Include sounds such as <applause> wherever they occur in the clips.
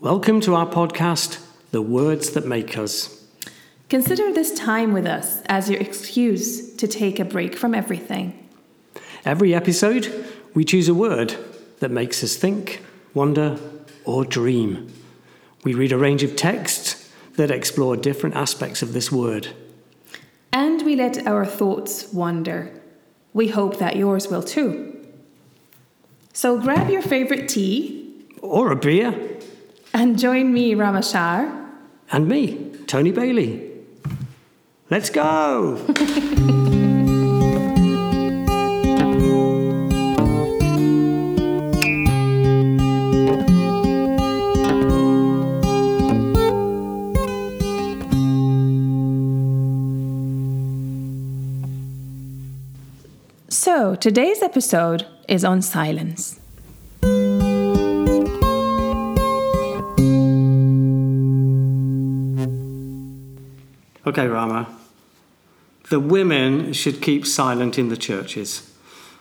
Welcome to our podcast, The Words That Make Us. Consider this time with us as your excuse to take a break from everything. Every episode, we choose a word that makes us think, wonder, or dream. We read a range of texts that explore different aspects of this word. And we let our thoughts wander. We hope that yours will too. So grab your favorite tea Or a beer. And join me, Ramashar. And me, Tony Bailey. Let's go! So, today's episode is on silence. Okay, Rama. The women should keep silent in the churches,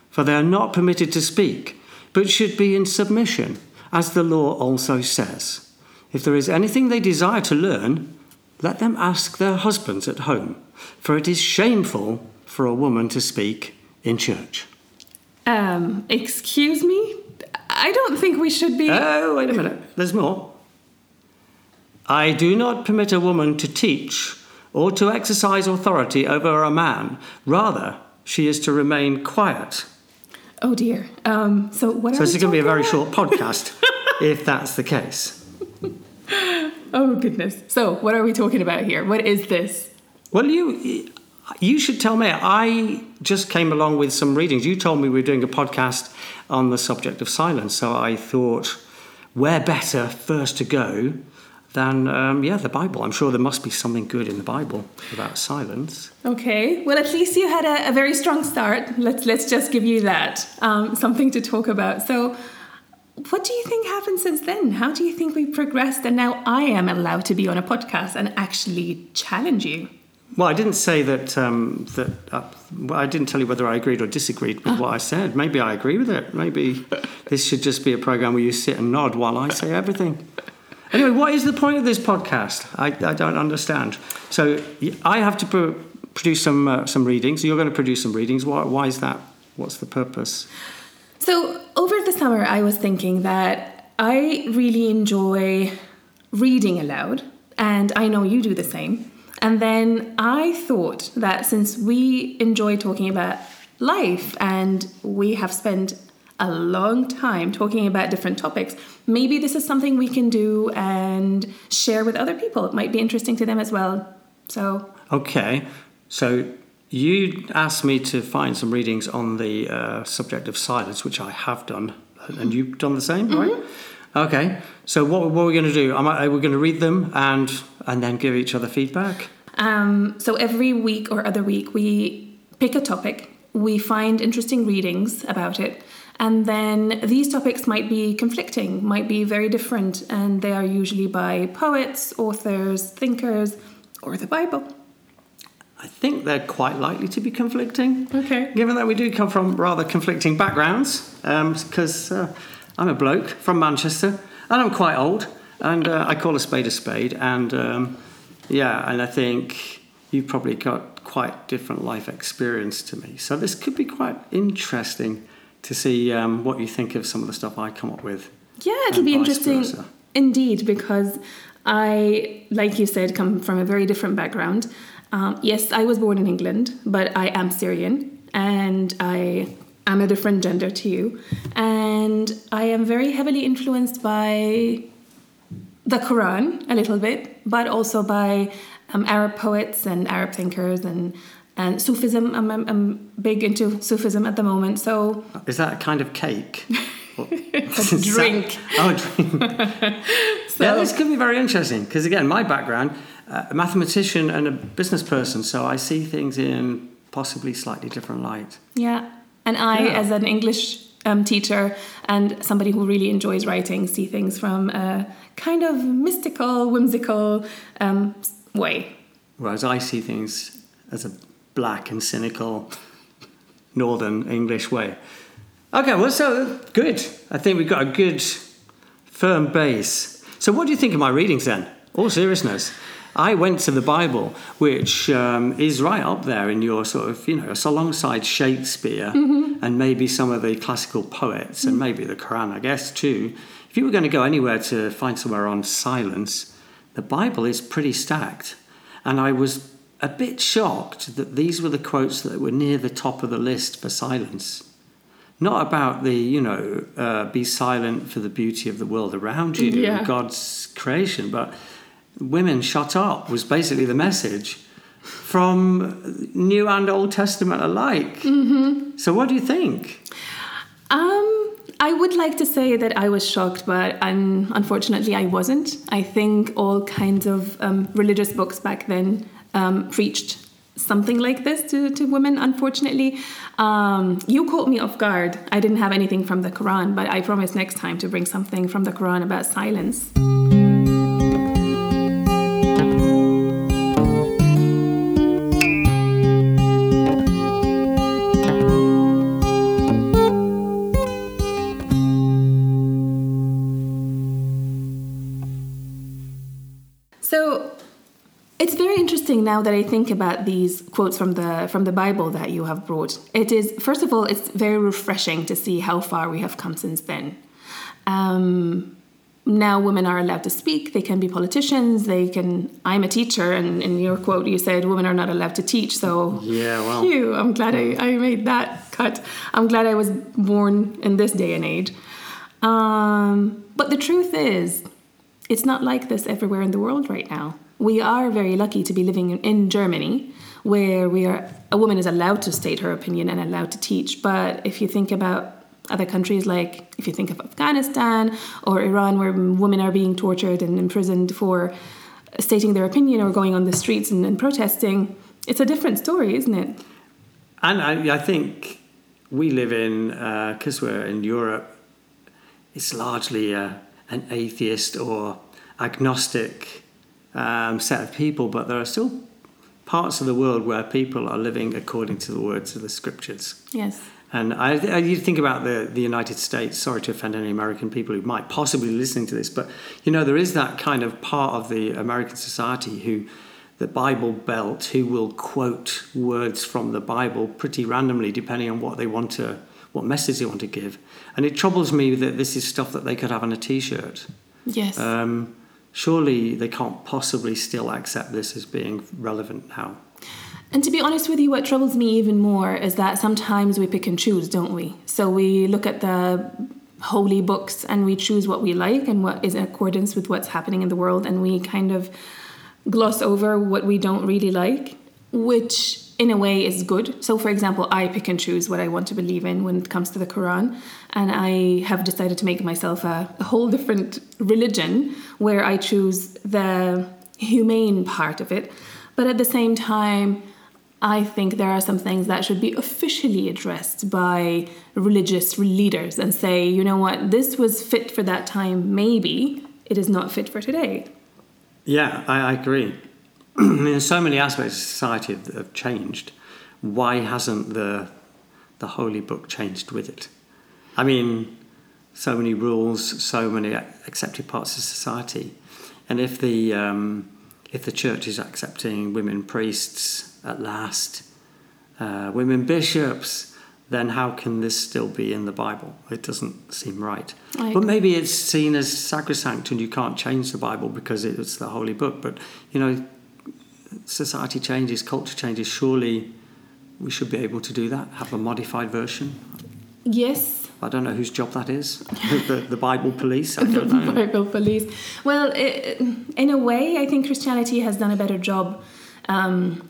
for they are not permitted to speak, but should be in submission, as the law also says. If there is anything they desire to learn, let them ask their husbands at home, for it is shameful for a woman to speak in church. Um, excuse me? I don't think we should be. Oh, wait a minute. There's more. I do not permit a woman to teach or to exercise authority over a man. Rather, she is to remain quiet. oh dear. Um, so, what So are this is going to be a very talking short podcast, <laughs> if that's the case. Oh, goodness. So, what are we talking about here? What is this? Well, you you should tell me. I just came along with some readings. You told me we were doing a podcast on the subject of silence, so I thought, where better first to go than um, yeah the Bible? I'm sure there must be something good in the Bible about silence. Okay. Well, at least you had a, a very strong start. Let's let's just give you that um, something to talk about. So, what do you think happened since then? How do you think we progressed? And now I am allowed to be on a podcast and actually challenge you. Well, I didn't say that. Um, that uh, well, I didn't tell you whether I agreed or disagreed with what I said. Maybe I agree with it. Maybe this should just be a program where you sit and nod while I say everything. Anyway, what is the point of this podcast? I, I don't understand. So I have to pro- produce some uh, some readings. You're going to produce some readings. Why, why is that? What's the purpose? So, over the summer, I was thinking that I really enjoy reading aloud, and I know you do the same. And then I thought that since we enjoy talking about life and we have spent a long time talking about different topics, maybe this is something we can do and share with other people. It might be interesting to them as well. So, Okay, so you asked me to find some readings on the uh, subject of silence, which I have done, and you've done the same, right? Okay, so what, what are we going to do? Am I, are we going to read them and and then give each other feedback? Um, so every week or other week, we pick a topic, we find interesting readings about it, and then these topics might be conflicting, might be very different, and they are usually by poets, authors, thinkers, or the Bible. I think they're quite likely to be conflicting. Okay. Given that we do come from rather conflicting backgrounds, because uh, I'm a bloke from Manchester and I'm quite old, and uh, I call a spade a spade, and um, yeah, and I think you've probably got quite different life experience to me, so this could be quite interesting to see um, what you think of some of the stuff I come up with. Yeah, it'll be interesting versa. indeed because I, like you said, come from a very different background. Um, yes, I was born in England, but I am Syrian and I am a different gender to you. And I am very heavily influenced by the Quran a little bit, but also by um, Arab poets and Arab thinkers and and Sufism. I'm, I'm, I'm big into Sufism at the moment, so Is that a kind of cake? <laughs> <laughs> <laughs> A drink. Oh, drink. yeah, this could be very interesting because, again, my background, uh, a mathematician and a business person, so I see things in possibly slightly different light. Yeah. And I, Yeah. as an English um, teacher and somebody who really enjoys writing, see things from a kind of mystical, whimsical um, way. Whereas I see things as a black and cynical Northern English way. Okay, well, so good. I think we've got a good, firm base. So, what do you think of my readings then? All seriousness. I went to the Bible, which um, is right up there in your sort of, you know, it's alongside Shakespeare Mm-hmm. and maybe some of the classical poets and maybe the Quran, I guess, too. If you were going to go anywhere to find somewhere on silence, the Bible is pretty stacked. And I was a bit shocked that these were the quotes that were near the top of the list for silence. Not about the, you know, uh, be silent for the beauty of the world around you, Yeah. God's creation, but women shut up was basically the message from New and Old Testament alike. Mm-hmm. So, what do you think? Um, I would like to say that I was shocked, but un- unfortunately, I wasn't. I think all kinds of um, religious books back then um, preached something like this to, to women, unfortunately. Um, you caught me off guard. I didn't have anything from the Quran, but I promise next time to bring something from the Quran about silence. Interesting now that I think about these quotes from the from the Bible that you have brought. It is first of all, it's very refreshing to see how far we have come since then. Um, now women are allowed to speak. They can be politicians. They can. I'm a teacher, and in your quote you said women are not allowed to teach. So Yeah, well. phew, I'm glad I, I made that cut. I'm glad I was born in this day and age. Um, but the truth is, it's not like this everywhere in the world right now. We are very lucky to be living in, Germany, where we are a woman is allowed to state her opinion and allowed to teach. But if you think about other countries, like if you think of Afghanistan or Iran, where women are being tortured and imprisoned for stating their opinion or going on the streets and, and protesting, it's a different story, isn't it? And I, I think we live in, uh, because we're in Europe, it's largely a, an atheist or agnostic um, set of people, but there are still parts of the world where people are living according to the words of the scriptures. Yes. And I, I, you think about the, the United States, sorry to offend any American people who might possibly be listening to this, but you know, there is that kind of part of the American society who, the Bible belt, who will quote words from the Bible pretty randomly depending on what they want to, what message they want to give. And it troubles me that this is stuff that they could have on a t shirt. Yes. Um, surely they can't possibly still accept this as being relevant now. And to be honest with you, what troubles me even more is that sometimes we pick and choose, don't we? So we look at the holy books and we choose what we like and what is in accordance with what's happening in the world, and we kind of gloss over what we don't really like, which in a way is good. So, for example, I pick and choose what I want to believe in when it comes to the Quran, and I have decided to make myself a, a whole different religion where I choose the humane part of it. But at the same time, I think there are some things that should be officially addressed by religious leaders and say, you know what, this was fit for that time, maybe it is not fit for today. Yeah, I, I agree. <clears throat> I mean, so many aspects of society have, have changed. Why hasn't the the holy book changed with it? I mean, so many rules, so many accepted parts of society, and if the um, if the church is accepting women priests at last, uh, women bishops, then how can this still be in the Bible? It doesn't seem right. But maybe it's seen as sacrosanct and you can't change the Bible because it's the holy book. But, you know, society changes, culture changes. Surely we should be able to do that, have a modified version. Yes, I don't know whose job that is. the, the Bible police? I <laughs> the don't know. Bible police. Well, i in a way, I think Christianity has done a better job um,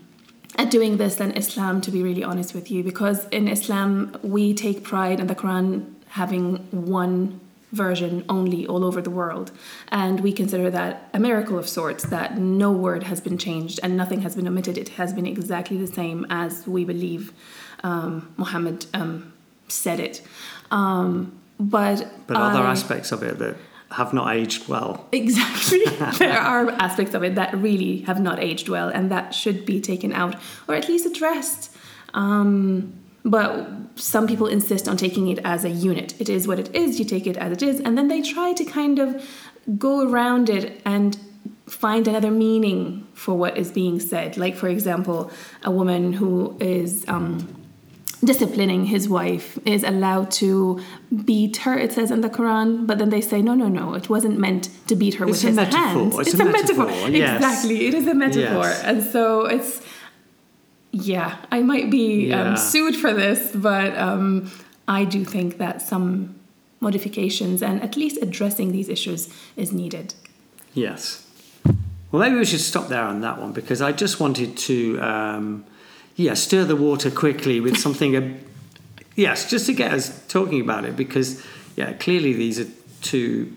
at doing this than Islam, to be really honest with you, because in Islam, we take pride in the Quran having one version only all over the world. And we consider that a miracle of sorts that no word has been changed and nothing has been omitted. It has been exactly the same as we believe um, Muhammad um, said it. Um, but But other I- aspects of it that have not aged well. Exactly. <laughs> there are aspects of it that really have not aged well and that should be taken out or at least addressed. Um, but some people insist on taking it as a unit. It is what it is, you take it as it is, and then they try to kind of go around it and find another meaning for what is being said. Like, for example, a woman who is um, disciplining his wife is allowed to beat her, it says in the Quran, but then they say, no, no, no, it wasn't meant to beat her It's with his metaphor. hands. It's a metaphor, yes. Exactly, it is a metaphor. Yes. And so it's, yeah, I might be Yeah. um, sued for this, but um, I do think that some modifications and at least addressing these issues is needed. Yes. Well, maybe we should stop there on that one because I just wanted to, um, yeah, stir the water quickly with something. uh, yes, just to get us talking about it because, yeah, clearly these are two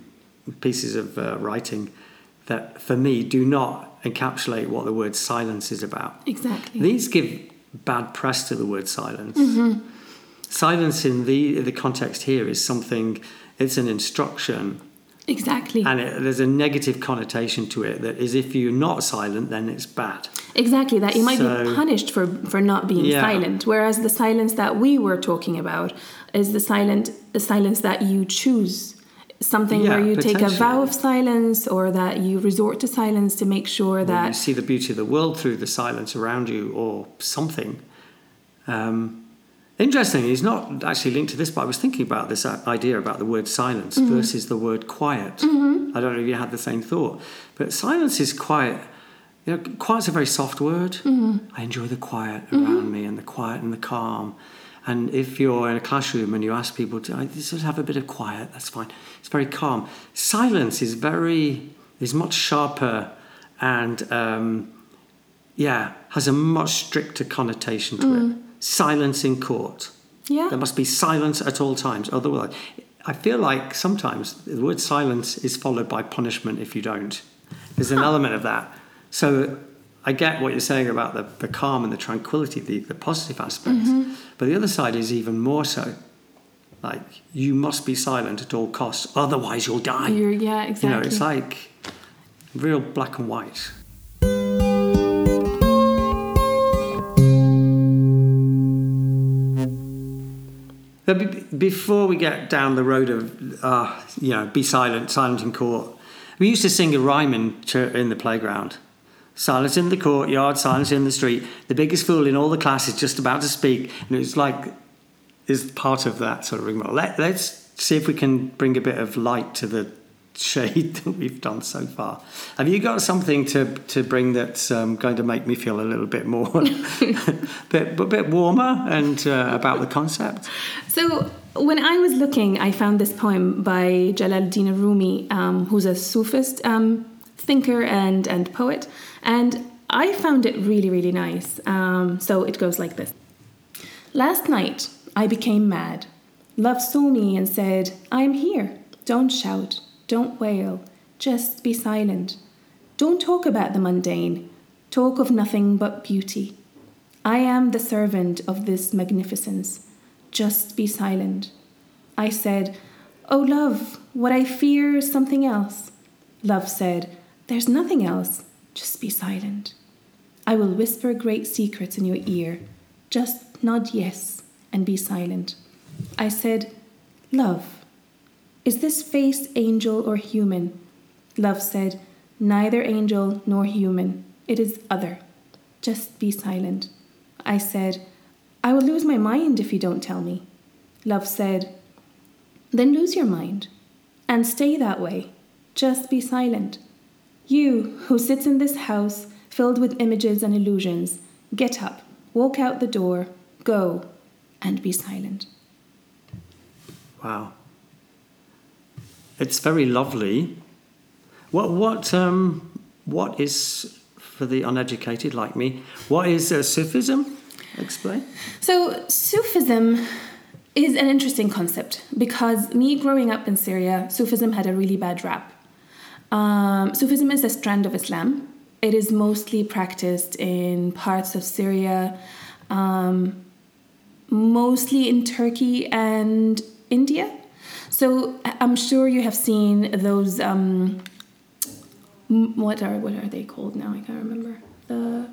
pieces of uh, writing that, for me, do not encapsulate what the word silence is about. Exactly. These give bad press to the word silence. Mm-hmm. Silence in the the context here is something. It's an instruction exactly. and it, there's a negative connotation to it that is if you're not silent then it's bad Exactly, that you might be punished for, for not being Yeah. silent. Whereas the silence that we were talking about is the silent the silence that you choose. Something Yeah, where you take a vow of silence or that you resort to silence to make sure that you see the beauty of the world through the silence around you or something. Um, interesting it's not actually linked to this but i was thinking about this uh, idea about the word silence Mm-hmm. versus the word quiet. I don't know if you had the same thought but silence is quiet you know quiet's a very soft word. Mm-hmm. i enjoy the quiet around me and the quiet and the calm and if you're in a classroom and you ask people to just have a bit of quiet that's fine. It's very calm. Silence is very is much sharper and um, yeah has a much stricter connotation to it. Silence in court. Yeah. there must be silence at all times otherwise i feel like sometimes the word silence is followed by punishment if you don't. There's an element of that. So i get what you're saying about the, the calm and the tranquility the, the positive aspects but the other side is even more so like you must be silent at all costs otherwise you'll die You're, yeah, exactly. you know it's like real black and white Before we get down the road of, uh, you know, be silent, silent in court, we used to sing a rhyme in, in the playground. Silence in the courtyard, silence in the street. The biggest fool in all the class is just about to speak. And it's like, is part of that sort of rigmarole. Let, let's see if we can bring a bit of light to the <laughs> shade that we've done so far. Have you got something to, to bring that's um, going to make me feel a little bit more, <laughs> bit, a bit warmer and uh, about the concept? So when I was looking, I found this poem by Jalaluddin Rumi, um, who's a Sufist um, thinker and, and poet, and I found it really, really nice. Um, so it goes like this Last night I became mad. Love saw me and said, I'm here. Don't shout, don't wail, just be silent. Don't talk about the mundane, talk of nothing but beauty. I am the servant of this magnificence. Just be silent. I said, Oh, love, what I fear is something else. Love said, There's nothing else. Just be silent. I will whisper great secrets in your ear. Just nod yes and be silent. I said, Love, is this face angel or human? Love said, Neither angel nor human. It is other. Just be silent. I said, I will lose my mind if you don't tell me. Love said, Then lose your mind and stay that way. Just be silent. You, who sits in this house filled with images and illusions, get up, walk out the door, go, and be silent. Wow. It's very lovely. What what um what is for the uneducated like me? What is uh, Sufism? Explain. So, Sufism is an interesting concept because me growing up in Syria, Sufism had a really bad rap. Um, Sufism is a strand of Islam. It is mostly practiced in parts of Syria, um, mostly in Turkey and India. So I'm sure you have seen those. Um, what are what are they called now? I can't remember the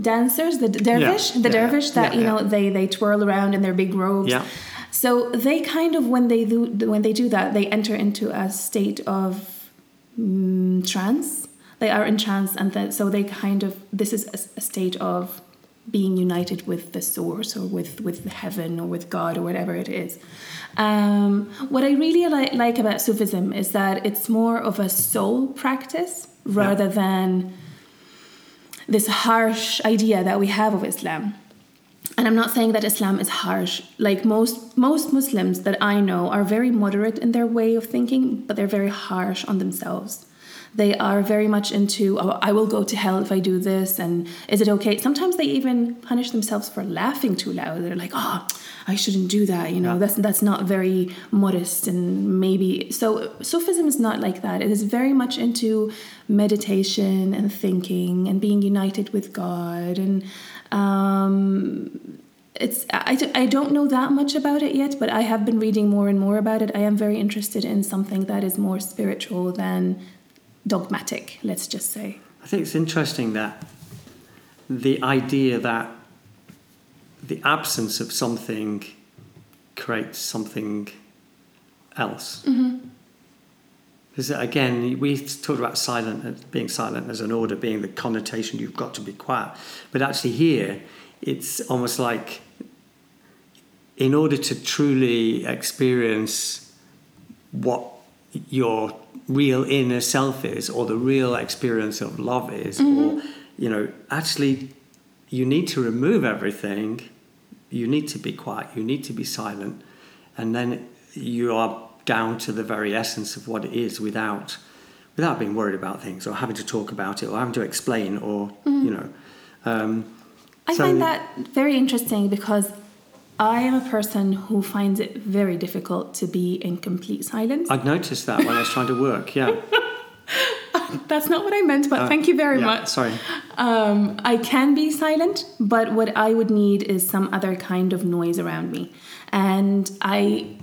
dancers, the dervish, the yeah, dervish that yeah, you yeah. know they they twirl around in their big robes. So they kind of when they do when they do that, they enter into a state of mm, trance. They are in trance, and then so they kind of this is a, a state of being united with the source or with with heaven or with God or whatever it is. Um, what I really li- like about Sufism is that it's more of a soul practice rather Yeah. than this harsh idea that we have of Islam. And I'm not saying that Islam is harsh. Like most most Muslims that I know are very moderate in their way of thinking, but they're very harsh on themselves. They are very much into, oh, I will go to hell if I do this, and is it okay? Sometimes they even punish themselves for laughing too loud. They're like, oh, I shouldn't do that. You know, Yeah. that's that's not very modest, and maybe so. Sufism is not like that. It is very much into meditation and thinking and being united with God and. Um, it's I, I don't know that much about it yet but i have been reading more and more about it. I am very interested in something that is more spiritual than dogmatic let's just say. I think it's interesting that the idea that the absence of something creates something else. Because again, we talked about silent, uh, being silent as an order, being the connotation you've got to be quiet. But actually, here, it's almost like in order to truly experience what your real inner self is or the real experience of love is or mm-hmm. you know actually you need to remove everything. You need to be quiet. You need to be silent. And then you are down to the very essence of what it is without without being worried about things or having to talk about it or having to explain or you know um, i so- find that very interesting because i am a person who finds it very difficult to be in complete silence. I'd noticed that when I was trying to work yeah. <laughs> That's not what i meant but Uh, thank you very yeah, much. sorry. Um, I can be silent, but what I would need is some other kind of noise around me. And I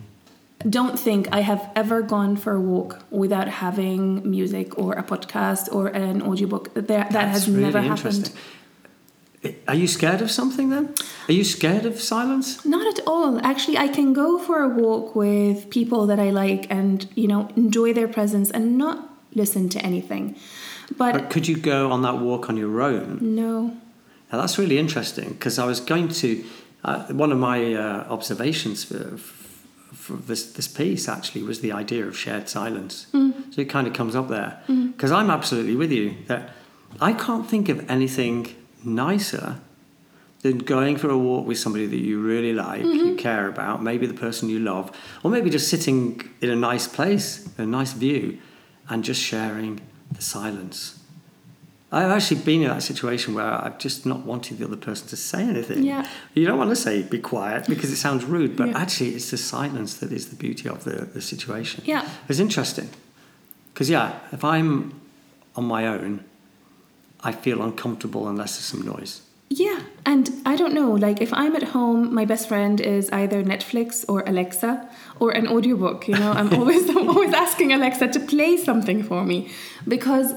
don't think I have ever gone for a walk without having music or a podcast or an audiobook. That, that That's has really never happened. interesting. Are you scared of something then? Are you scared of silence? Not at all. Actually, I can go for a walk with people that I like and, you know, enjoy their presence and not listen to anything. But, But could you go on that walk on your own? no. Now that's really interesting because I was going to uh, one of my uh, observations for, for this this piece actually was the idea of shared silence. Mm. So it kind of comes up there mm. because I'm absolutely with you that I can't think of anything nicer than going for a walk with somebody that you really like, you mm-hmm. care about, maybe the person you love, or maybe just sitting in a nice place, a nice view, and just sharing the silence. I've actually been in that situation where I've just not wanted the other person to say anything. Yeah. You don't want to say be quiet because it sounds rude, but Yeah. actually it's the silence that is the beauty of the, the situation. Yeah. It's interesting. Because, yeah, if I'm on my own, I feel uncomfortable unless there's some noise. Yeah, and I don't know, like if I'm at home, my best friend is either Netflix or Alexa or an audiobook, you know. I'm <laughs> always I'm always asking Alexa to play something for me because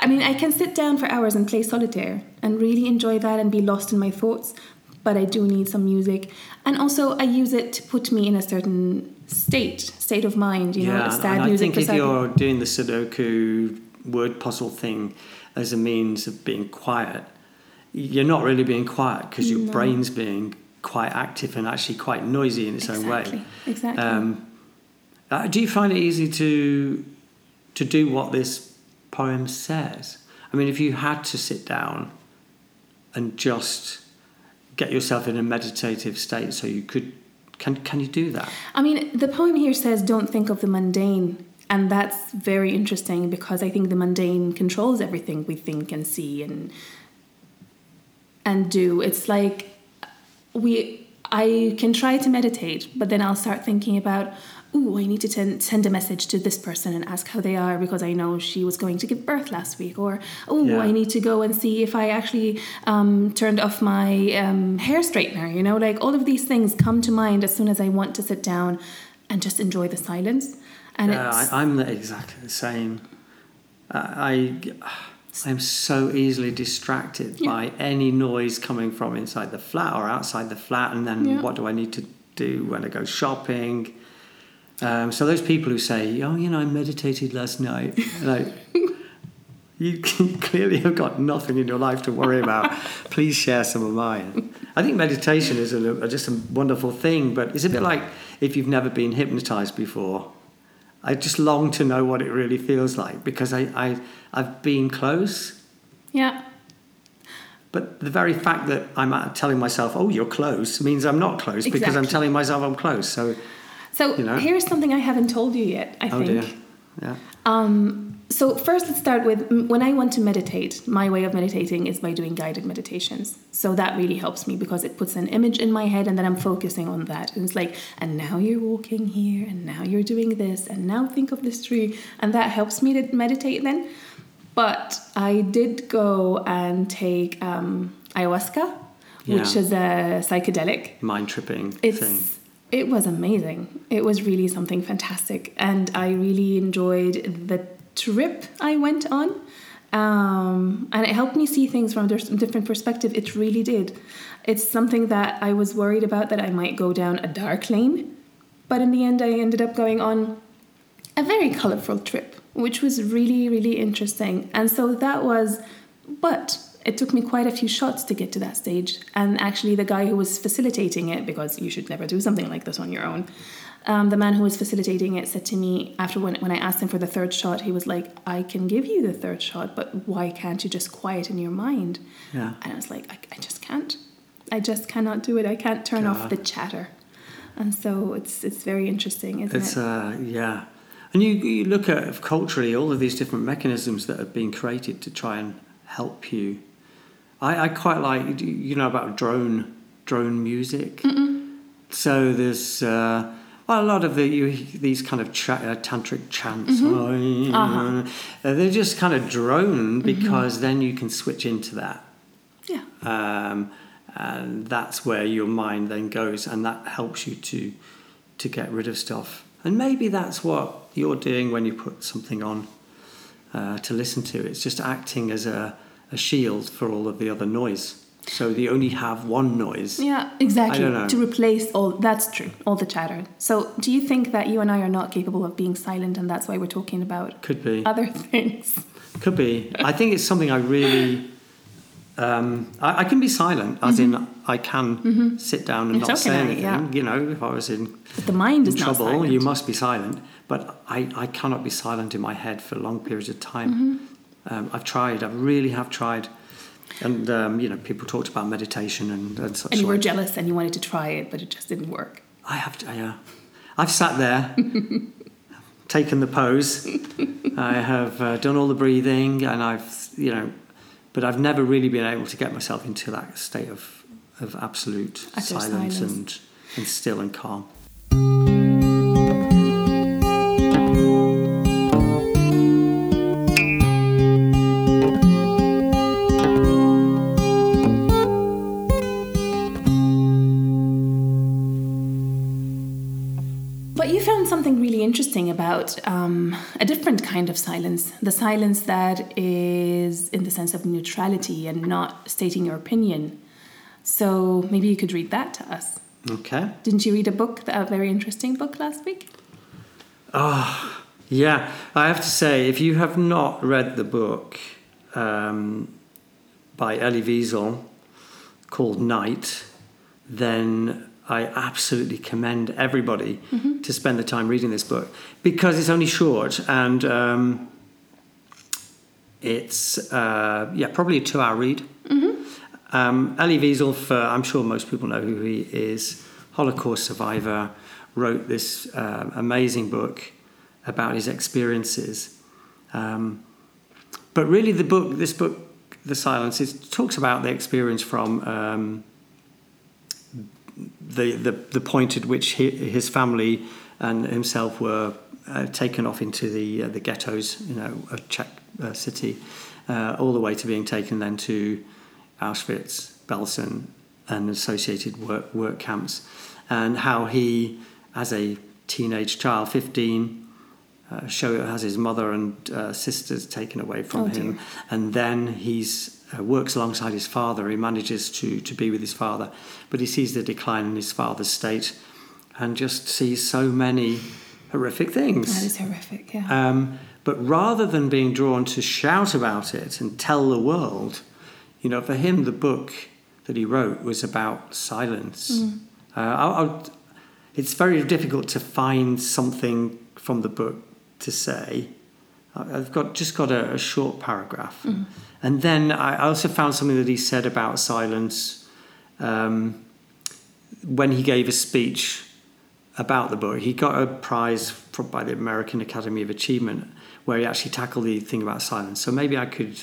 I mean, I can sit down for hours and play solitaire and really enjoy that and be lost in my thoughts, but I do need some music. And also I use it to put me in a certain state, state of mind, you know, sad and I music think if sad- you're doing the Sudoku word puzzle thing as a means of being quiet, you're not really being quiet because your No. brain's being quite active and actually quite noisy in its own way. exactly. Um, uh, do you find it easy to to do what this poem says? I mean, if you had to sit down and just get yourself in a meditative state, so you could, can can you do that? I mean, the poem here says, don't think of the mundane. And that's very interesting because I think the mundane controls everything we think and see and and do. It's like we I can try to meditate, but then I'll start thinking about, ooh, I need to ten- send a message to this person and ask how they are because I know she was going to give birth last week. Or, oh, Yeah. I need to go and see if I actually um, turned off my um, hair straightener. You know, like all of these things come to mind as soon as I want to sit down and just enjoy the silence. And Yeah, it's, I, I'm the, exactly the same. I, I am so easily distracted Yeah. by any noise coming from inside the flat or outside the flat, and then Yeah. what do I need to do when I go shopping. Um, so those people who say, "Oh, you know, I meditated last night," like <laughs> you <laughs> clearly have got nothing in your life to worry about. Please share some of mine. I think meditation is a, just a wonderful thing, but it's a bit like if you've never been hypnotized before. I just long to know what it really feels like because I, I I've been close. Yeah. But the very fact that I'm telling myself, "Oh, you're close," means I'm not close exactly. because I'm telling myself I'm close. So, so you know. here's something I haven't told you yet. I oh think. dear, yeah. Um, so first, let's start with when I want to meditate. My way of meditating is by doing guided meditations. So that really helps me because it puts an image in my head, and then I'm focusing on that. And it's like, and now you're walking here, and now you're doing this, and now think of this tree, and that helps me to meditate. Then but I did go and take um, ayahuasca, which is a psychedelic. Mind tripping thing. It was amazing. It was really something fantastic, and I really enjoyed the trip I went on. Um, and it helped me see things from a different perspective. It really did. It's something that I was worried about that I might go down a dark lane, but in the end, I ended up going on a very colorful trip, which was really, really interesting. And so that was, but it took me quite a few shots to get to that stage. And actually, the guy who was facilitating it, because you should never do something like this on your own, um, the man who was facilitating it said to me after when, when I asked him for the third shot, he was like, I can give you the third shot, but why can't you just quieten your mind? Yeah. And I was like, I, I just can't. I just cannot do it. I can't turn off the chatter. And so it's it's very interesting, isn't It's it? uh, yeah, and you you look at culturally all of these different mechanisms that have been created to try and help you. I, I quite like you know about drone drone music. So there's uh, well a lot of the you, these kind of cha- uh, tantric chants. uh, they're just kind of drone because then you can switch into that. yeah. um, and that's where your mind then goes, and that helps you to to get rid of stuff. And maybe that's what you're doing when you put something on uh, to listen to. It's just acting as a, a shield for all of the other noise. So you only have one noise. Yeah, exactly. I don't know. To replace all that's true, all the chatter. So, do you think that you and I are not capable of being silent, and that's why we're talking about Could be. other <laughs> things? Could be. I think it's something I really. Um, I, I can be silent, as in I can sit down and Mm-hmm. not It's say anything. yeah. You know, if I was in But the mind is trouble, you must be silent. But I, I cannot be silent in my head for long periods of time. Mm-hmm. Um, I've tried, I really have tried. And, um, you know, people talked about meditation and, and such and you were like. jealous and you wanted to try it, but it just didn't work. I have, to, yeah. I've sat there, <laughs> taken the pose. I have uh, done all the breathing and I've, you know, but I've never really been able to get myself into that state of, of absolute silence, silence. And, and still and calm. About um, a different kind of silence the silence that is in the sense of neutrality and not stating your opinion. So maybe you could read that to us. Okay. Didn't you read a book, a very interesting book last week? Oh yeah, I have to say, if you have not read the book um, by Elie Wiesel called Night, then I absolutely commend everybody to spend the time reading this book because it's only short and um, it's uh, yeah probably a two-hour read. Um, Elie Wiesel, for, I'm sure most people know who he is, Holocaust survivor, wrote this um amazing book about his experiences. Um, but really, the book, this book, The Silence, it talks about the experience from um, the, the the point at which he, his family and himself were uh, taken off into the uh, the ghettos, you know, of Czech uh, city, uh, all the way to being taken then to Auschwitz, Belsen, and associated work work camps, and how he, as a teenage child, fifteen, uh, show has his mother and uh, sisters taken away from Oh, him, dear. and then he's uh, works alongside his father. He manages to to be with his father, but he sees the decline in his father's state, and just sees so many horrific things. That is horrific, yeah. Um, but rather than being drawn to shout about it and tell the world, you know, for him, the book that he wrote was about silence. Uh, I'll, I'll, it's very difficult to find something from the book to say. I've got just got a, a short paragraph, and then I I also found something that he said about silence um, when he gave a speech about the book. He got a prize from, by the American Academy of Achievement where he actually tackled the thing about silence. So maybe I could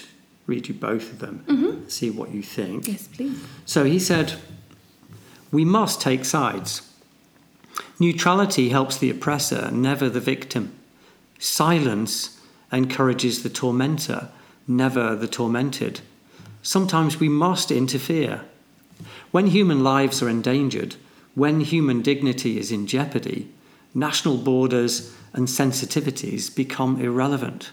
read you both of them, see what you think. yes, please. So he said, We must take sides. Neutrality helps the oppressor, never the victim. Silence encourages the tormentor, never the tormented. Sometimes we must interfere. When human lives are endangered, when human dignity is in jeopardy, national borders and sensitivities become irrelevant.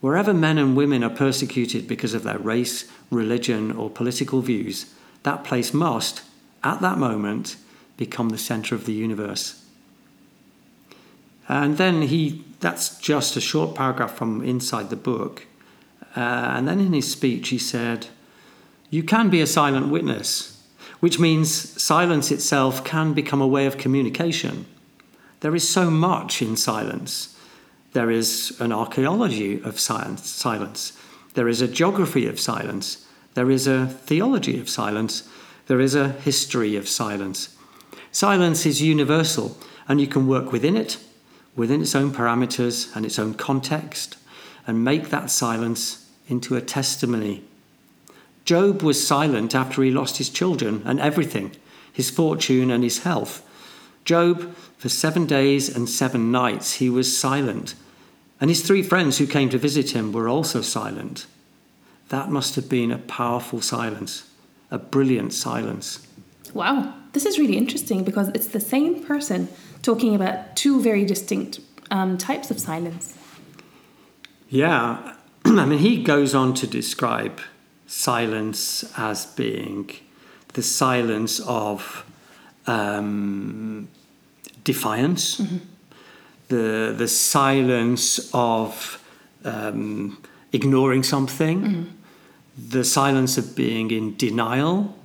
Wherever men and women are persecuted because of their race, religion, or political views, that place must, at that moment, become the center of the universe. And then he, that's just a short paragraph from inside the book. Uh, and then in his speech, he said, You can be a silent witness, which means silence itself can become a way of communication. There is so much in silence. There is an archaeology of silence. There is a geography of silence. There is a theology of silence. There is a history of silence. Silence is universal, and you can work within it, within its own parameters and its own context, and make that silence into a testimony. Job was silent after he lost his children and everything, his fortune and his health. Job, for seven days and seven nights, he was silent. And his three friends who came to visit him were also silent. That must have been a powerful silence, a brilliant silence. Wow, this is really interesting because it's the same person talking about two very distinct um, types of silence. Yeah, <clears throat> I mean, he goes on to describe silence as being the silence of um, defiance, the the silence of um, ignoring something, the silence of being in denial.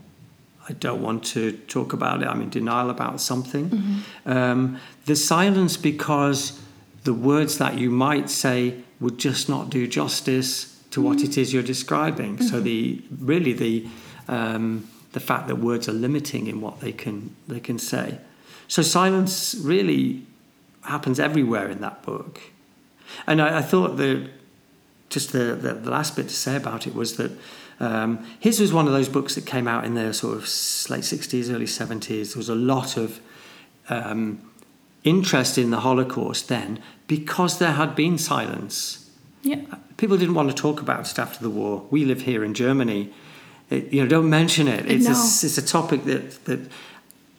I don't want to talk about it. I'm in denial about something. Um, the silence because the words that you might say would just not do justice to what it is you're describing. So the really the um, the fact that words are limiting in what they can they can say. So silence really happens everywhere in that book. And I, I thought that just the, the, the last bit to say about it was that um, his was one of those books that came out in the sort of late 60s, early 70s. There was a lot of um, interest in the Holocaust then because there had been silence. Yeah. People didn't want to talk about it after the war. We live here in Germany. It, you know, don't mention it. It's, No. a, it's a topic that, that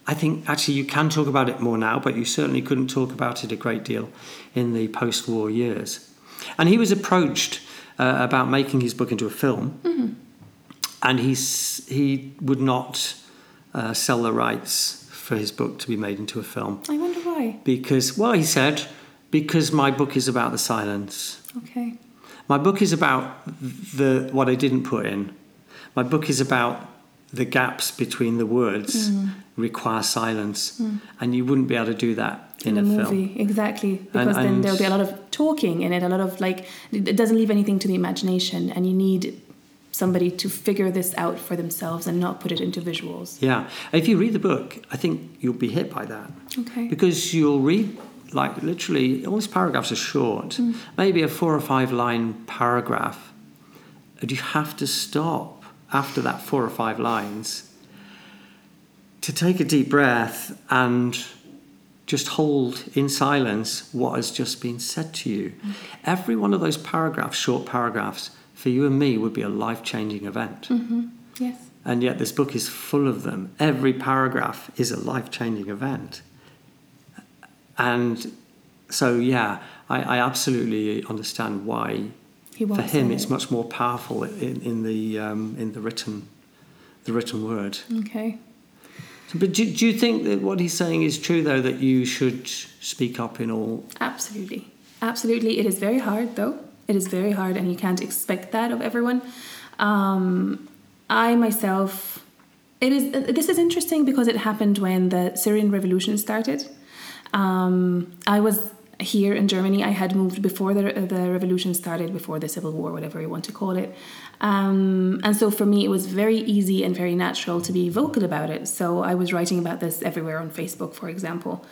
I think actually you can talk about it more now, but you certainly couldn't talk about it a great deal in the post war years. And he was approached uh, about making his book into a film, and he's, he would not uh, sell the rights for his book to be made into a film I wonder why. because, well, he said, because my book is about the silence. Okay. My book is about the what I didn't put in. My book is about the gaps between the words require silence, and you wouldn't be able to do that in, In, a, a, film. movie, exactly. Because then and- there'll be a lot of talking in it, a lot of like, it doesn't leave anything to the imagination, and you need somebody to figure this out for themselves and not put it into visuals. Yeah, if you read the book, I think you'll be hit by that Okay. because you'll read like literally all these paragraphs are short, mm. maybe a four or five line paragraph, and you have to stop after that four or five lines to take a deep breath and just hold in silence what has just been said to you. Mm. Every one of those paragraphs, short paragraphs, for you and me would be a life changing event. Yes. And yet, this book is full of them. Every paragraph is a life changing event. And so, yeah, I, I absolutely understand why for him say it's much more powerful in, in, the, um, in the, written, the written word. Okay. But do, do you think that what he's saying is true, though, that you should speak up in all? Absolutely. Absolutely. It is very hard, though. It is very hard, and you can't expect that of everyone. Um, I myself, it is. This is interesting because it happened when the Syrian revolution started. Um, I was here in Germany. I had moved before the, the revolution started, before the civil war, whatever you want to call it. Um, and so for me, it was very easy and very natural to be vocal about it. So I was writing about this everywhere on Facebook, for example.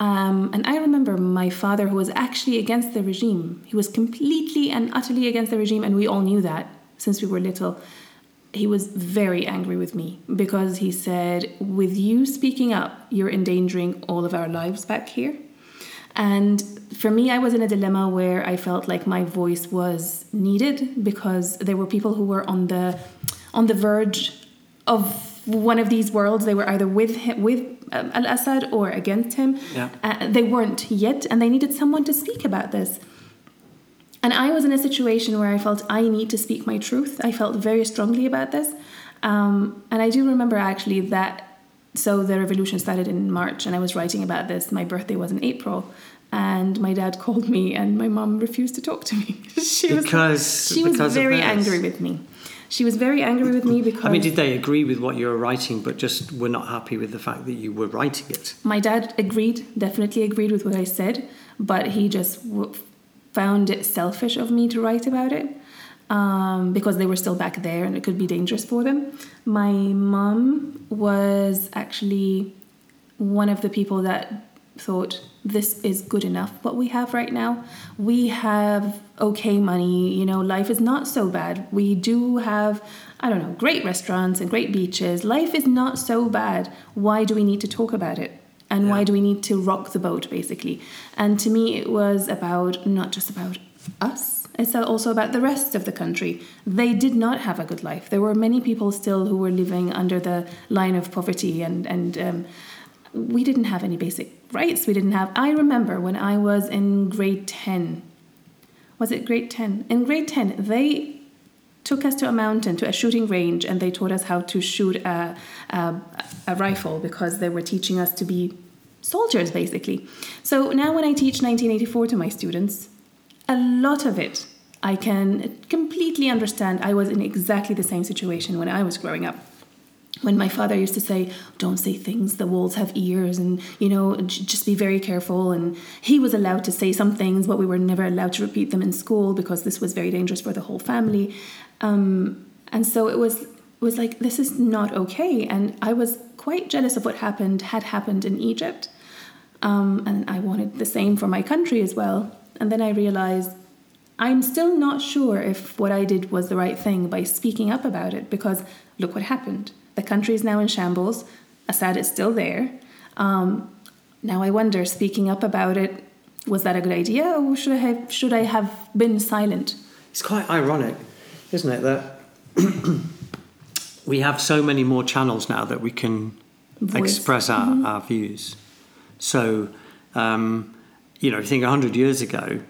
Um, and I remember my father, who was actually against the regime, he was completely and utterly against the regime, and we all knew that since we were little. He was very angry with me because he said, With you speaking up, you're endangering all of our lives back here. And for me, I was in a dilemma where I felt like my voice was needed because there were people who were on the on the verge of one of these worlds. They were either with him, with um, Al Assad or against him. Yeah. Uh, they weren't yet, and they needed someone to speak about this. And I was in a situation where I felt I need to speak my truth. I felt very strongly about this. Um, and I do remember actually that so the revolution started in March, and I was writing about this. My birthday was in April, and my dad <laughs> called me, and my mom refused to talk to me. she because was <laughs> she was very angry with me. She was very angry with me because. I mean, did they agree with what you were writing, but just were not happy with the fact that you were writing it? My dad agreed, definitely agreed with what I said, but he just found it selfish of me to write about it um, because they were still back there and it could be dangerous for them. My mom was actually one of the people that thought this is good enough what we have right now. We have okay money, you know, life is not so bad. We do have, I don't know, great restaurants and great beaches. Life is not so bad. Why do we need to talk about it? And yeah. why do we need to rock the boat, basically? And to me, it was about not just about us it's also about the rest of the country. They did not have a good life. There were many people still who were living under the line of poverty, and and um, we didn't have any basic rights. We didn't have. I remember when I was in grade ten. Was it grade ten? In grade ten, they took us to a mountain to a shooting range, and they taught us how to shoot a, a, a rifle because they were teaching us to be soldiers, basically. So now, when I teach 1984 to my students a lot of it I can completely understand. I was in exactly the same situation when I was growing up. When my father used to say, Don't say things, the walls have ears, and you know, just be very careful. And he was allowed to say some things, but we were never allowed to repeat them in school because this was very dangerous for the whole family. Um, and so it was, was like, This is not okay. And I was quite jealous of what happened, had happened in Egypt. Um, and I wanted the same for my country as well. And then I realized I'm still not sure if what I did was the right thing by speaking up about it because look what happened. The country is now in shambles. Assad is still there. Um, now I wonder, speaking up about it, was that a good idea or should I have, should I have been silent? It's quite ironic, isn't it, that <clears throat> we have so many more channels now that we can Voice. express our, mm-hmm. our views. So, um, you know, if you think 100 years ago,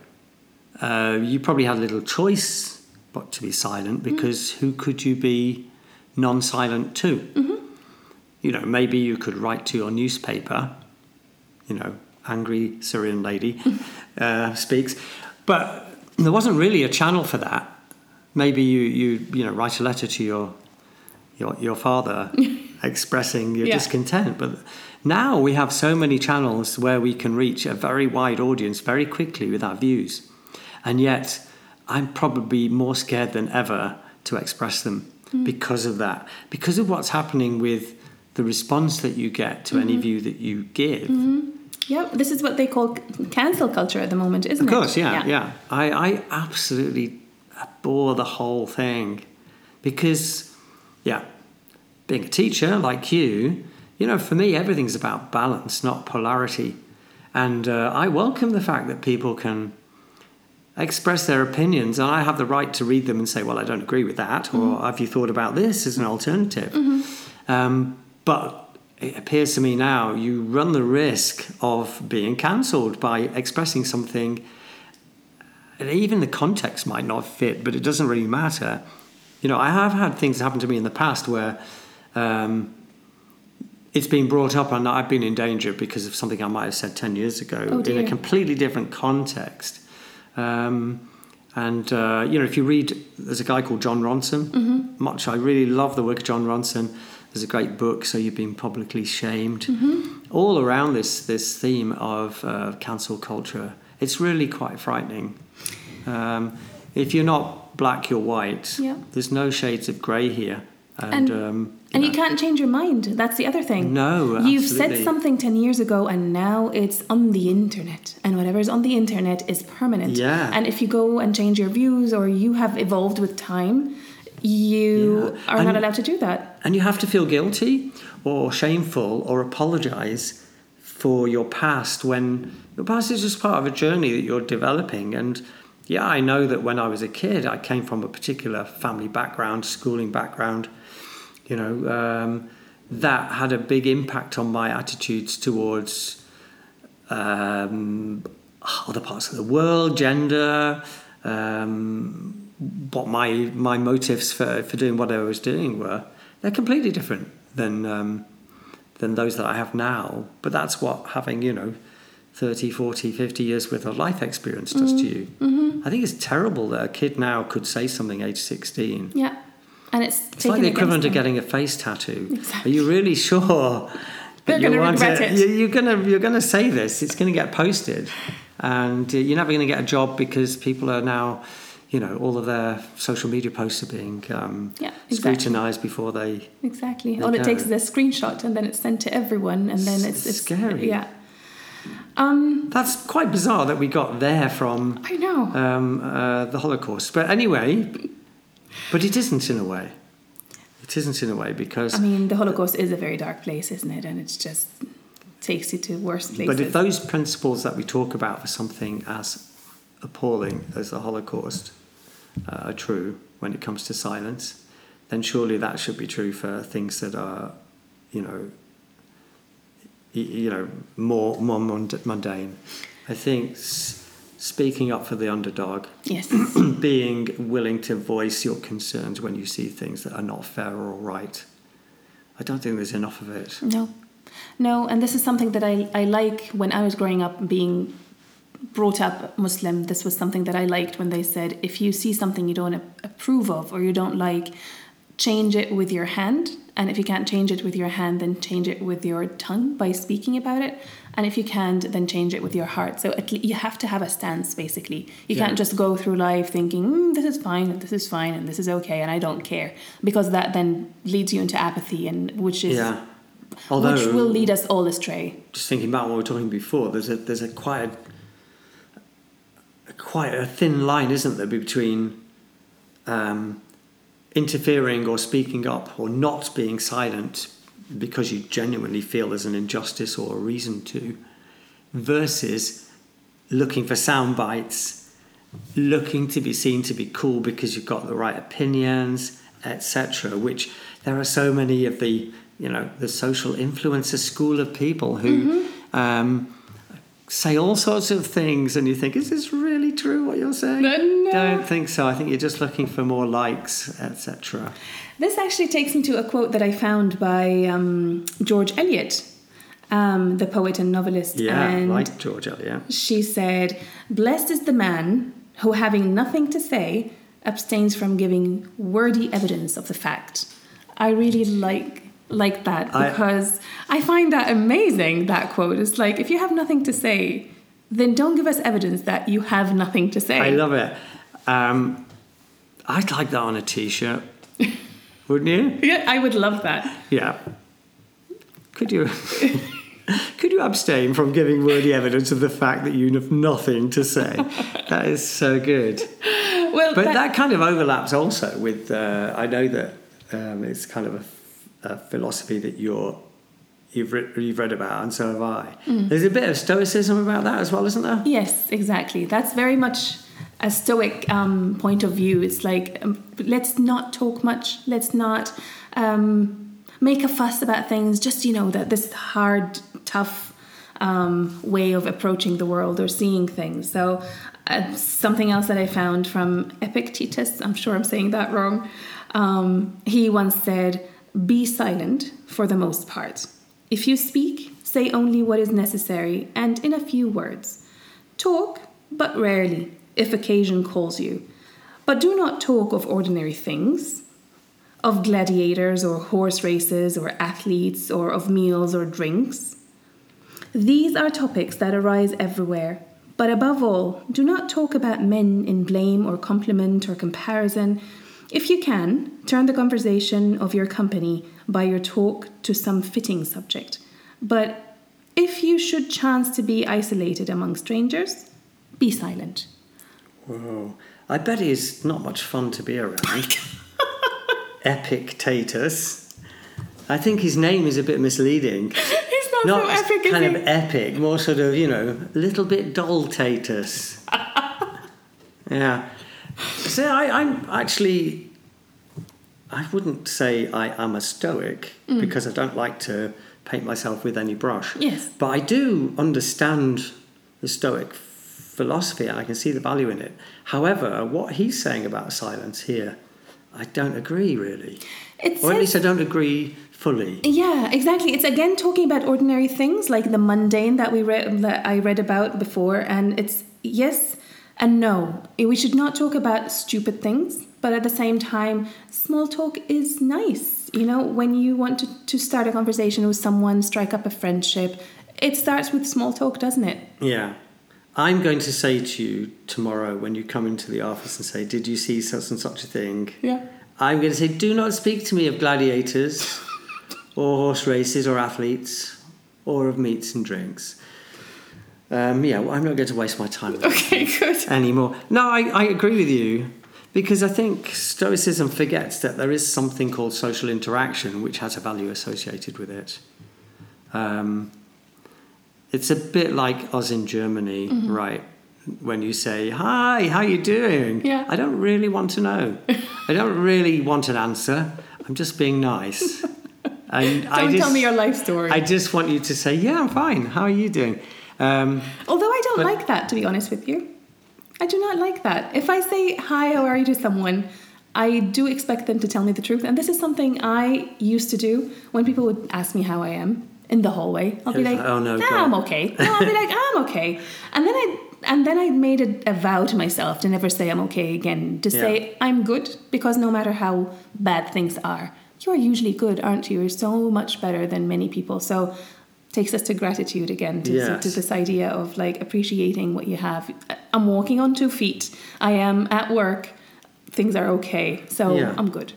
uh, you probably had little choice but to be silent mm-hmm. because mm. who could you be non silent too. Mm-hmm. You know, maybe you could write to your newspaper, you know, angry Syrian lady <laughs> uh, speaks, but there wasn't really a channel for that. Maybe you, you, you know, write a letter to your, your, your father <laughs> expressing your yeah. discontent, but now we have so many channels where we can reach a very wide audience very quickly with our views. And yet, I'm probably more scared than ever to express them mm. because of that, because of what's happening with the response that you get to mm-hmm. any view that you give. Mm-hmm. Yeah, this is what they call cancel culture at the moment, isn't it? Of course, yeah, yeah. yeah. I, I absolutely abhor the whole thing because, yeah, being a teacher like you, you know, for me, everything's about balance, not polarity. And uh, I welcome the fact that people can express their opinions, and I have the right to read them and say, well, I don't agree with that, mm-hmm. or have you thought about this as an alternative? Mm-hmm. Um, but it appears to me now you run the risk of being cancelled by expressing something. And even the context might not fit, but it doesn't really matter. You know, I have had things happen to me in the past where um, it's been brought up and I've been in danger because of something I might have said 10 years ago Oh, in a completely different context. Um, and, uh, you know, if you read, there's a guy called Jon Ronson. Mm-hmm. Much, I really love the work of Jon Ronson. There's a great book, So You've Been Publicly Shamed. Mm-hmm. All around this, this theme of uh, cancel culture. It's really quite frightening. Um, if you're not black, you're white. Yeah. There's no shades of grey here. And, And- um, And you can't change your mind. That's the other thing. No, You've said something 10 years ago and now it's on the internet. And whatever's on the internet is permanent. Yeah. And if you go and change your views or you have evolved with time, you Yeah. are not allowed to do that. And you have to feel guilty or shameful or apologize for your past when your past is just part of a journey that you're developing. And yeah, I know that when I was a kid, I came from a particular family background, schooling background, you know, um, that had a big impact on my attitudes towards um, other parts of the world, gender, um, what my my motives for, for doing what I was doing were. They're completely different than um, than those that I have now. But that's what having, you know, 30, 40, 50 years worth of life experience does to you. I think it's terrible that a kid now could say something age 16. Yeah. And it's, It's like the equivalent of getting a face tattoo. Are you really sure <laughs> They're that you want regret to? it. you- You're gonna you're gonna say this. It's gonna get posted, and uh, you're never gonna get a job because people are now, you know, all of their social media posts are being um, Yeah, exactly. scrutinized before they. Exactly. They All it takes is a screenshot and then it's sent to everyone and then it's, It's it's scary. Yeah. Um, That's quite bizarre that we got there from I know. um, uh, the Holocaust. But anyway, but it isn't in a way. It isn't in a way because I mean, the Holocaust is a very dark place, isn't it? And it's just takes you to worse places. But if those principles that we talk about for something as appalling as the Holocaust uh, are true when it comes to silence, then surely that should be true for things that are, you know, you know, more more mundane. I think speaking up for the underdog, yes. <clears throat> being willing to voice your concerns when you see things that are not fair or right. I don't think there's enough of it. No. No, and this is something that I, I like when I was growing up being brought up Muslim. This was something that I liked when they said if you see something you don't approve of or you don't like, change it with your hand. And if you can't change it with your hand, then change it with your tongue by speaking about it. And if you can't, then change it with your heart. So you have to have a stance, basically. You Yeah. can't just go through life thinking, mm, this is fine, and this is fine, and this is okay, and I don't care. Because that then leads you into apathy, and which is Yeah. Although, which will lead us all astray. just thinking about what we were talking before, there's a there's a quite a, quite a thin line, isn't there, between um, interfering or speaking up or not being silent because you genuinely feel there's an injustice or a reason to, versus looking for sound bites, looking to be seen to be cool because you've got the right opinions, etc. Which there are so many of the you know the social influencer school of people who um, say all sorts of things, and you think, is this really true what you're saying? No, no. Don't think so. I think you're just looking for more likes, etc. This actually takes me to a quote that I found by um, George Eliot, um, the poet and novelist. Yeah, and like George Eliot. she said, Blessed is the man who, having nothing to say, abstains from giving wordy evidence of the fact. I really like like that because I, find that amazing, that quote. It's like, if you have nothing to say, then don't give us evidence that you have nothing to say. I love it. Um, I'd like that on a t-shirt. <laughs> Wouldn't you? yeah, I would love that. Yeah. Could you <laughs> could you abstain from giving wordy evidence of the fact that you have nothing to say? that is so good. Well, But that kind of overlaps also with. Uh, I know that um, it's kind of a, a philosophy that you're. You've, re- you've read about, and so have I. There's a bit of stoicism about that as well, isn't there? Yes, exactly. That's very much a stoic um, point of view. It's like, um, let's not talk much. Let's not um, make a fuss about things. Just, you know, that this hard, tough um, way of approaching the world or seeing things. So, uh, something else that I found from Epictetus, I'm sure I'm saying that wrong. Um, he once said, Be silent for the most part. If you speak, say only what is necessary and in a few words. Talk, but rarely, if occasion calls you. But do not talk of ordinary things, of gladiators or horse races or athletes or of meals or drinks. These are topics that arise everywhere. But above all, do not talk about men in blame or compliment or comparison. If you can, turn the conversation of your company by your talk to some fitting subject. But if you should chance to be isolated among strangers, be silent. Whoa. I bet he's not much fun to be around. <laughs> Epictetus. I think his name is a bit misleading. He's not, Not so epic, kind of epic, more sort of, you know, a little bit dull-tatus. <laughs> yeah. So I, I'm actually, I wouldn't say I am a stoic Mm. because I don't like to paint myself with any brush. Yes. But I do understand the stoic philosophy and I can see the value in it. However, what he's saying about silence here, I don't agree really. It Or at says- least I don't agree fully. Yeah, exactly. It's again talking about ordinary things like the mundane that we read that I read about before, and it's yes and no. We should not talk about stupid things, but at the same time, small talk is nice. You know, when you want to, to start a conversation with someone, strike up a friendship, it starts with small talk, doesn't it? Yeah. I'm going to say to you tomorrow when you come into the office and say, Did you see such and such a thing? Yeah. I'm going to say, Do not speak to me of gladiators or horse races or athletes or of meats and drinks. Um, yeah, well, I'm not going to waste my time with Okay, good. anymore. No, I, I agree with you because I think Stoicism forgets that there is something called social interaction which has a value associated with it. Um, it's a bit like us in Germany, right? When you say, "Hi, how are you doing?" Yeah. I don't really want to know. I don't really want an answer. I'm just being nice. <laughs> And Don't just, tell me your life story. I just want you to say, "Yeah, I'm fine. How are you doing?" Um, Although I don't But- like that, to be honest with you. I do not like that. If I say hi, how are you to someone, I do expect them to tell me the truth. And this is something I used to do when people would ask me how I am in the hallway. I'll be like, "Oh, no, nah, I'm okay. <laughs> No, I'll be like, I'm okay. And then I and then I made a, a vow to myself to never say I'm okay again. To say I'm good because no matter how bad things are, you are usually good, aren't you? You're so much better than many people. So takes us to gratitude again to, Yes. to this idea of like appreciating what you have i'm walking on two feet i am at work things are okay so Yeah. i'm good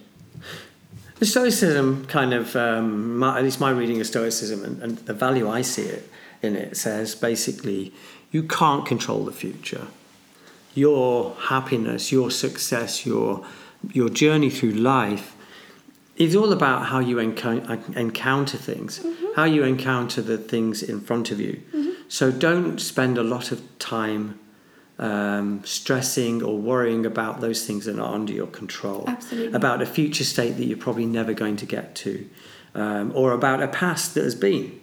The Stoicism kind of, um, my, at least my reading of Stoicism and, and the value I see it in it says basically you can't control the future. Your happiness, your success, your your journey through life is all about how you enco- encounter things, how you encounter the things in front of you. So don't spend a lot of time um, stressing or worrying about those things that are under your control. Absolutely. About a future state that you're probably never going to get to, um, or about a past that has been.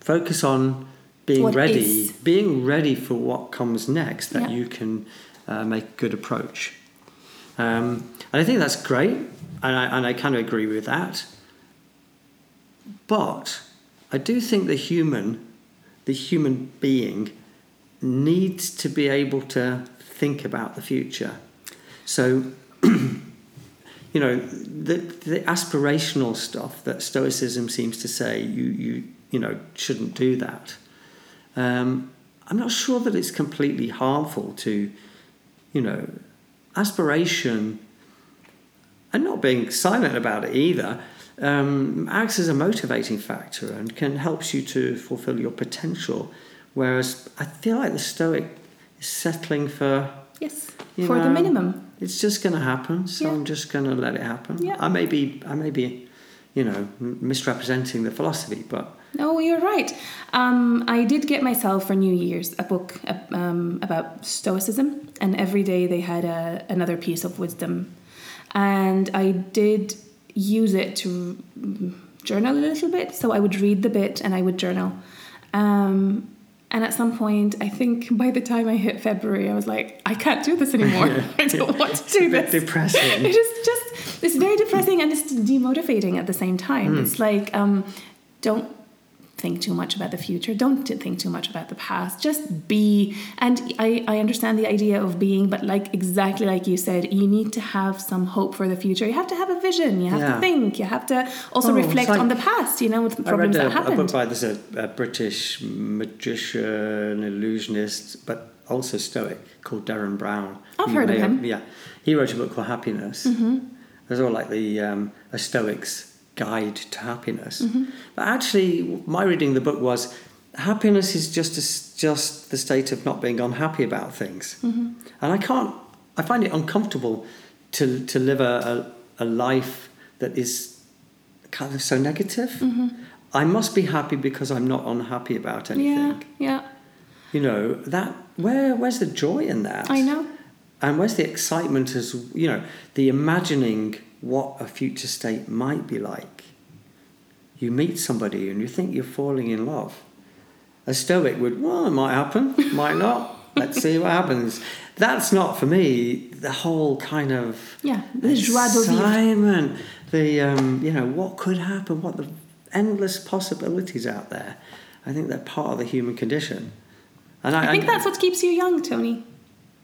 Focus on being What ready, is. being ready for what comes next, that Yeah. you can uh, make a good approach. Um, and I think that's great, and I, and I kind of agree with that. But I do think the human, the human being, needs to be able to think about the future. So, <clears throat> you know, the the aspirational stuff that Stoicism seems to say you you you know shouldn't do that. Um, I'm not sure that it's completely harmful to, you know, aspiration and not being silent about it either um, acts as a motivating factor and can helps you to fulfill your potential. Whereas I feel like the Stoic is settling for yes for the minimum It's just going to happen, so Yeah. I'm just going to let it happen. Yeah. I may be, I may be, you know, misrepresenting the philosophy, but no you're right um, i did get myself for new year's a book uh, um, about stoicism and every day they had a, another piece of wisdom and i did use it to mm, journal a little bit so i would read the bit and i would journal um, and at some point i think <laughs> by the time i hit february i was like i can't do this anymore <laughs> i don't want to do bit this depressing. <laughs> it is just it's very depressing and it's demotivating at the same time Hmm. it's like um, don't think too much about the future. Don't think too much about the past. Just be. And I, I understand the idea of being, but like exactly like you said, you need to have some hope for the future. You have to have a vision. You have Yeah. to think. You have to also Oh, reflect like- on the past. You know, with the I read problems a, that a book happened. by this a, a British magician, illusionist, but also Stoic called Derren Brown. I've heard of may have- him. yeah, he wrote a book called Happiness. Mm-hmm. It's all like the um, a Stoic's guide to happiness. Mm-hmm. But actually, my reading of the book was happiness is just a just the state of not being unhappy about things, Mm-hmm. and I can't. I find it uncomfortable to to live a, a, a life that is kind of so negative. Mm-hmm. I must be happy because I'm not unhappy about anything. Yeah, yeah. You know that where where's the joy in that? I know. And where's the excitement as you know the imagining what a future state might be like? You meet somebody and you think you're falling in love. A Stoic would, well, it might happen, might not. Let's see what happens. That's not for me. The whole kind of Yeah, the joie de vivre. excitement, the um, you know what could happen, what the endless possibilities out there. I think they're part of the human condition. And I, I think that's what keeps you young, Tony.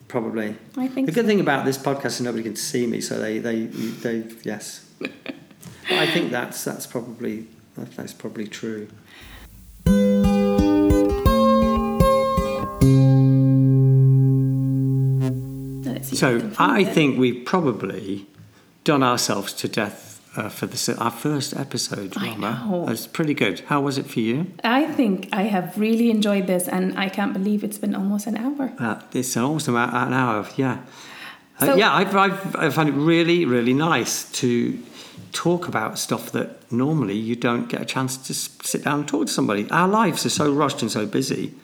Probably. I think The good thing about this podcast is nobody can see me, so they they they yes. <laughs> I think that's that's probably that's probably true. Let's see if So I think we've probably done ourselves to death uh, for this our first episode. I Rama. know. That's pretty good. How was it for you? I think I have really enjoyed this, and I can't believe it's been almost an hour. Uh, it's almost an hour. Yeah. Uh, yeah, I've, I've, I find it really, really nice to talk about stuff that normally you don't get a chance to sit down and talk to somebody. Our lives are so rushed and so busy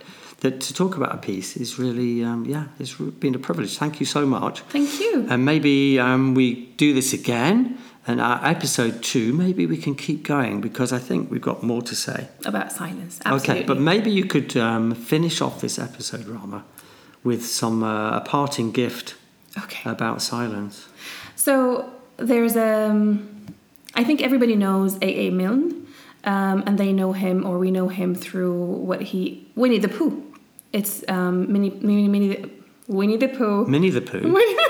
that to talk about a piece is really, um, yeah, it's been a privilege. Thank you so much. Thank you. And maybe um, we do this again, and our episode two, maybe we can keep going because I think we've got more to say. About silence. Absolutely. Okay, but maybe you could um, finish off this episode, Rama, with some uh, a parting gift Okay. about silence. So there's um, I think everybody knows A. A. Milne, um, and they know him or we know him through what he Winnie the Pooh. It's um, Minnie Minnie Minnie Winnie the Pooh. Minnie the Pooh. Winnie the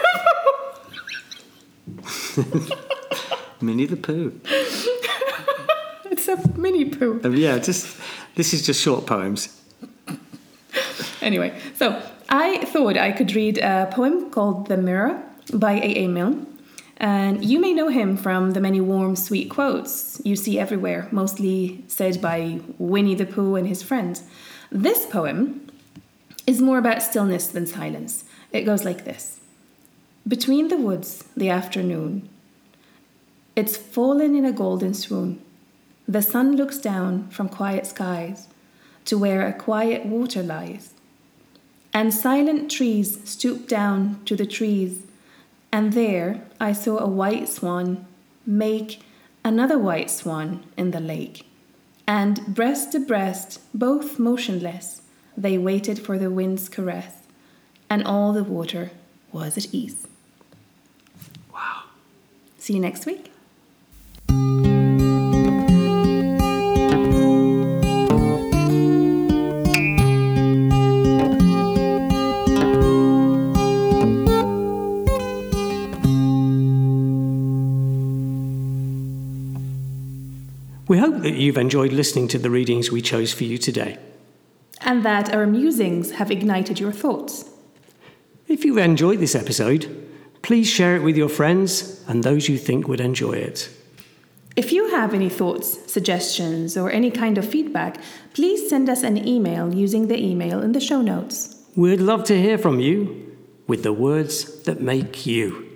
<laughs> Minnie the Pooh. <laughs> It's a Minnie Pooh. Um, yeah, just this is just short poems. Anyway, so I thought I could read a poem called The Mirror by A. A. Milne. And you may know him from the many warm, sweet quotes you see everywhere, mostly said by Winnie the Pooh and his friends. This poem is more about stillness than silence. It goes like this Between the woods, the afternoon, it's fallen in a golden swoon. The sun looks down from quiet skies to where a quiet water lies. And silent trees stoop down to the trees, and there I saw a white swan make another white swan in the lake. And breast to breast, both motionless, they waited for the wind's caress, and all the water was at ease. Wow. See you next week. We hope that you've enjoyed listening to the readings we chose for you today. And that our musings have ignited your thoughts. If you've enjoyed this episode, please share it with your friends and those you think would enjoy it. If you have any thoughts, suggestions, or any kind of feedback, please send us an email using the email in the show notes. We'd love to hear from you with the words that make you.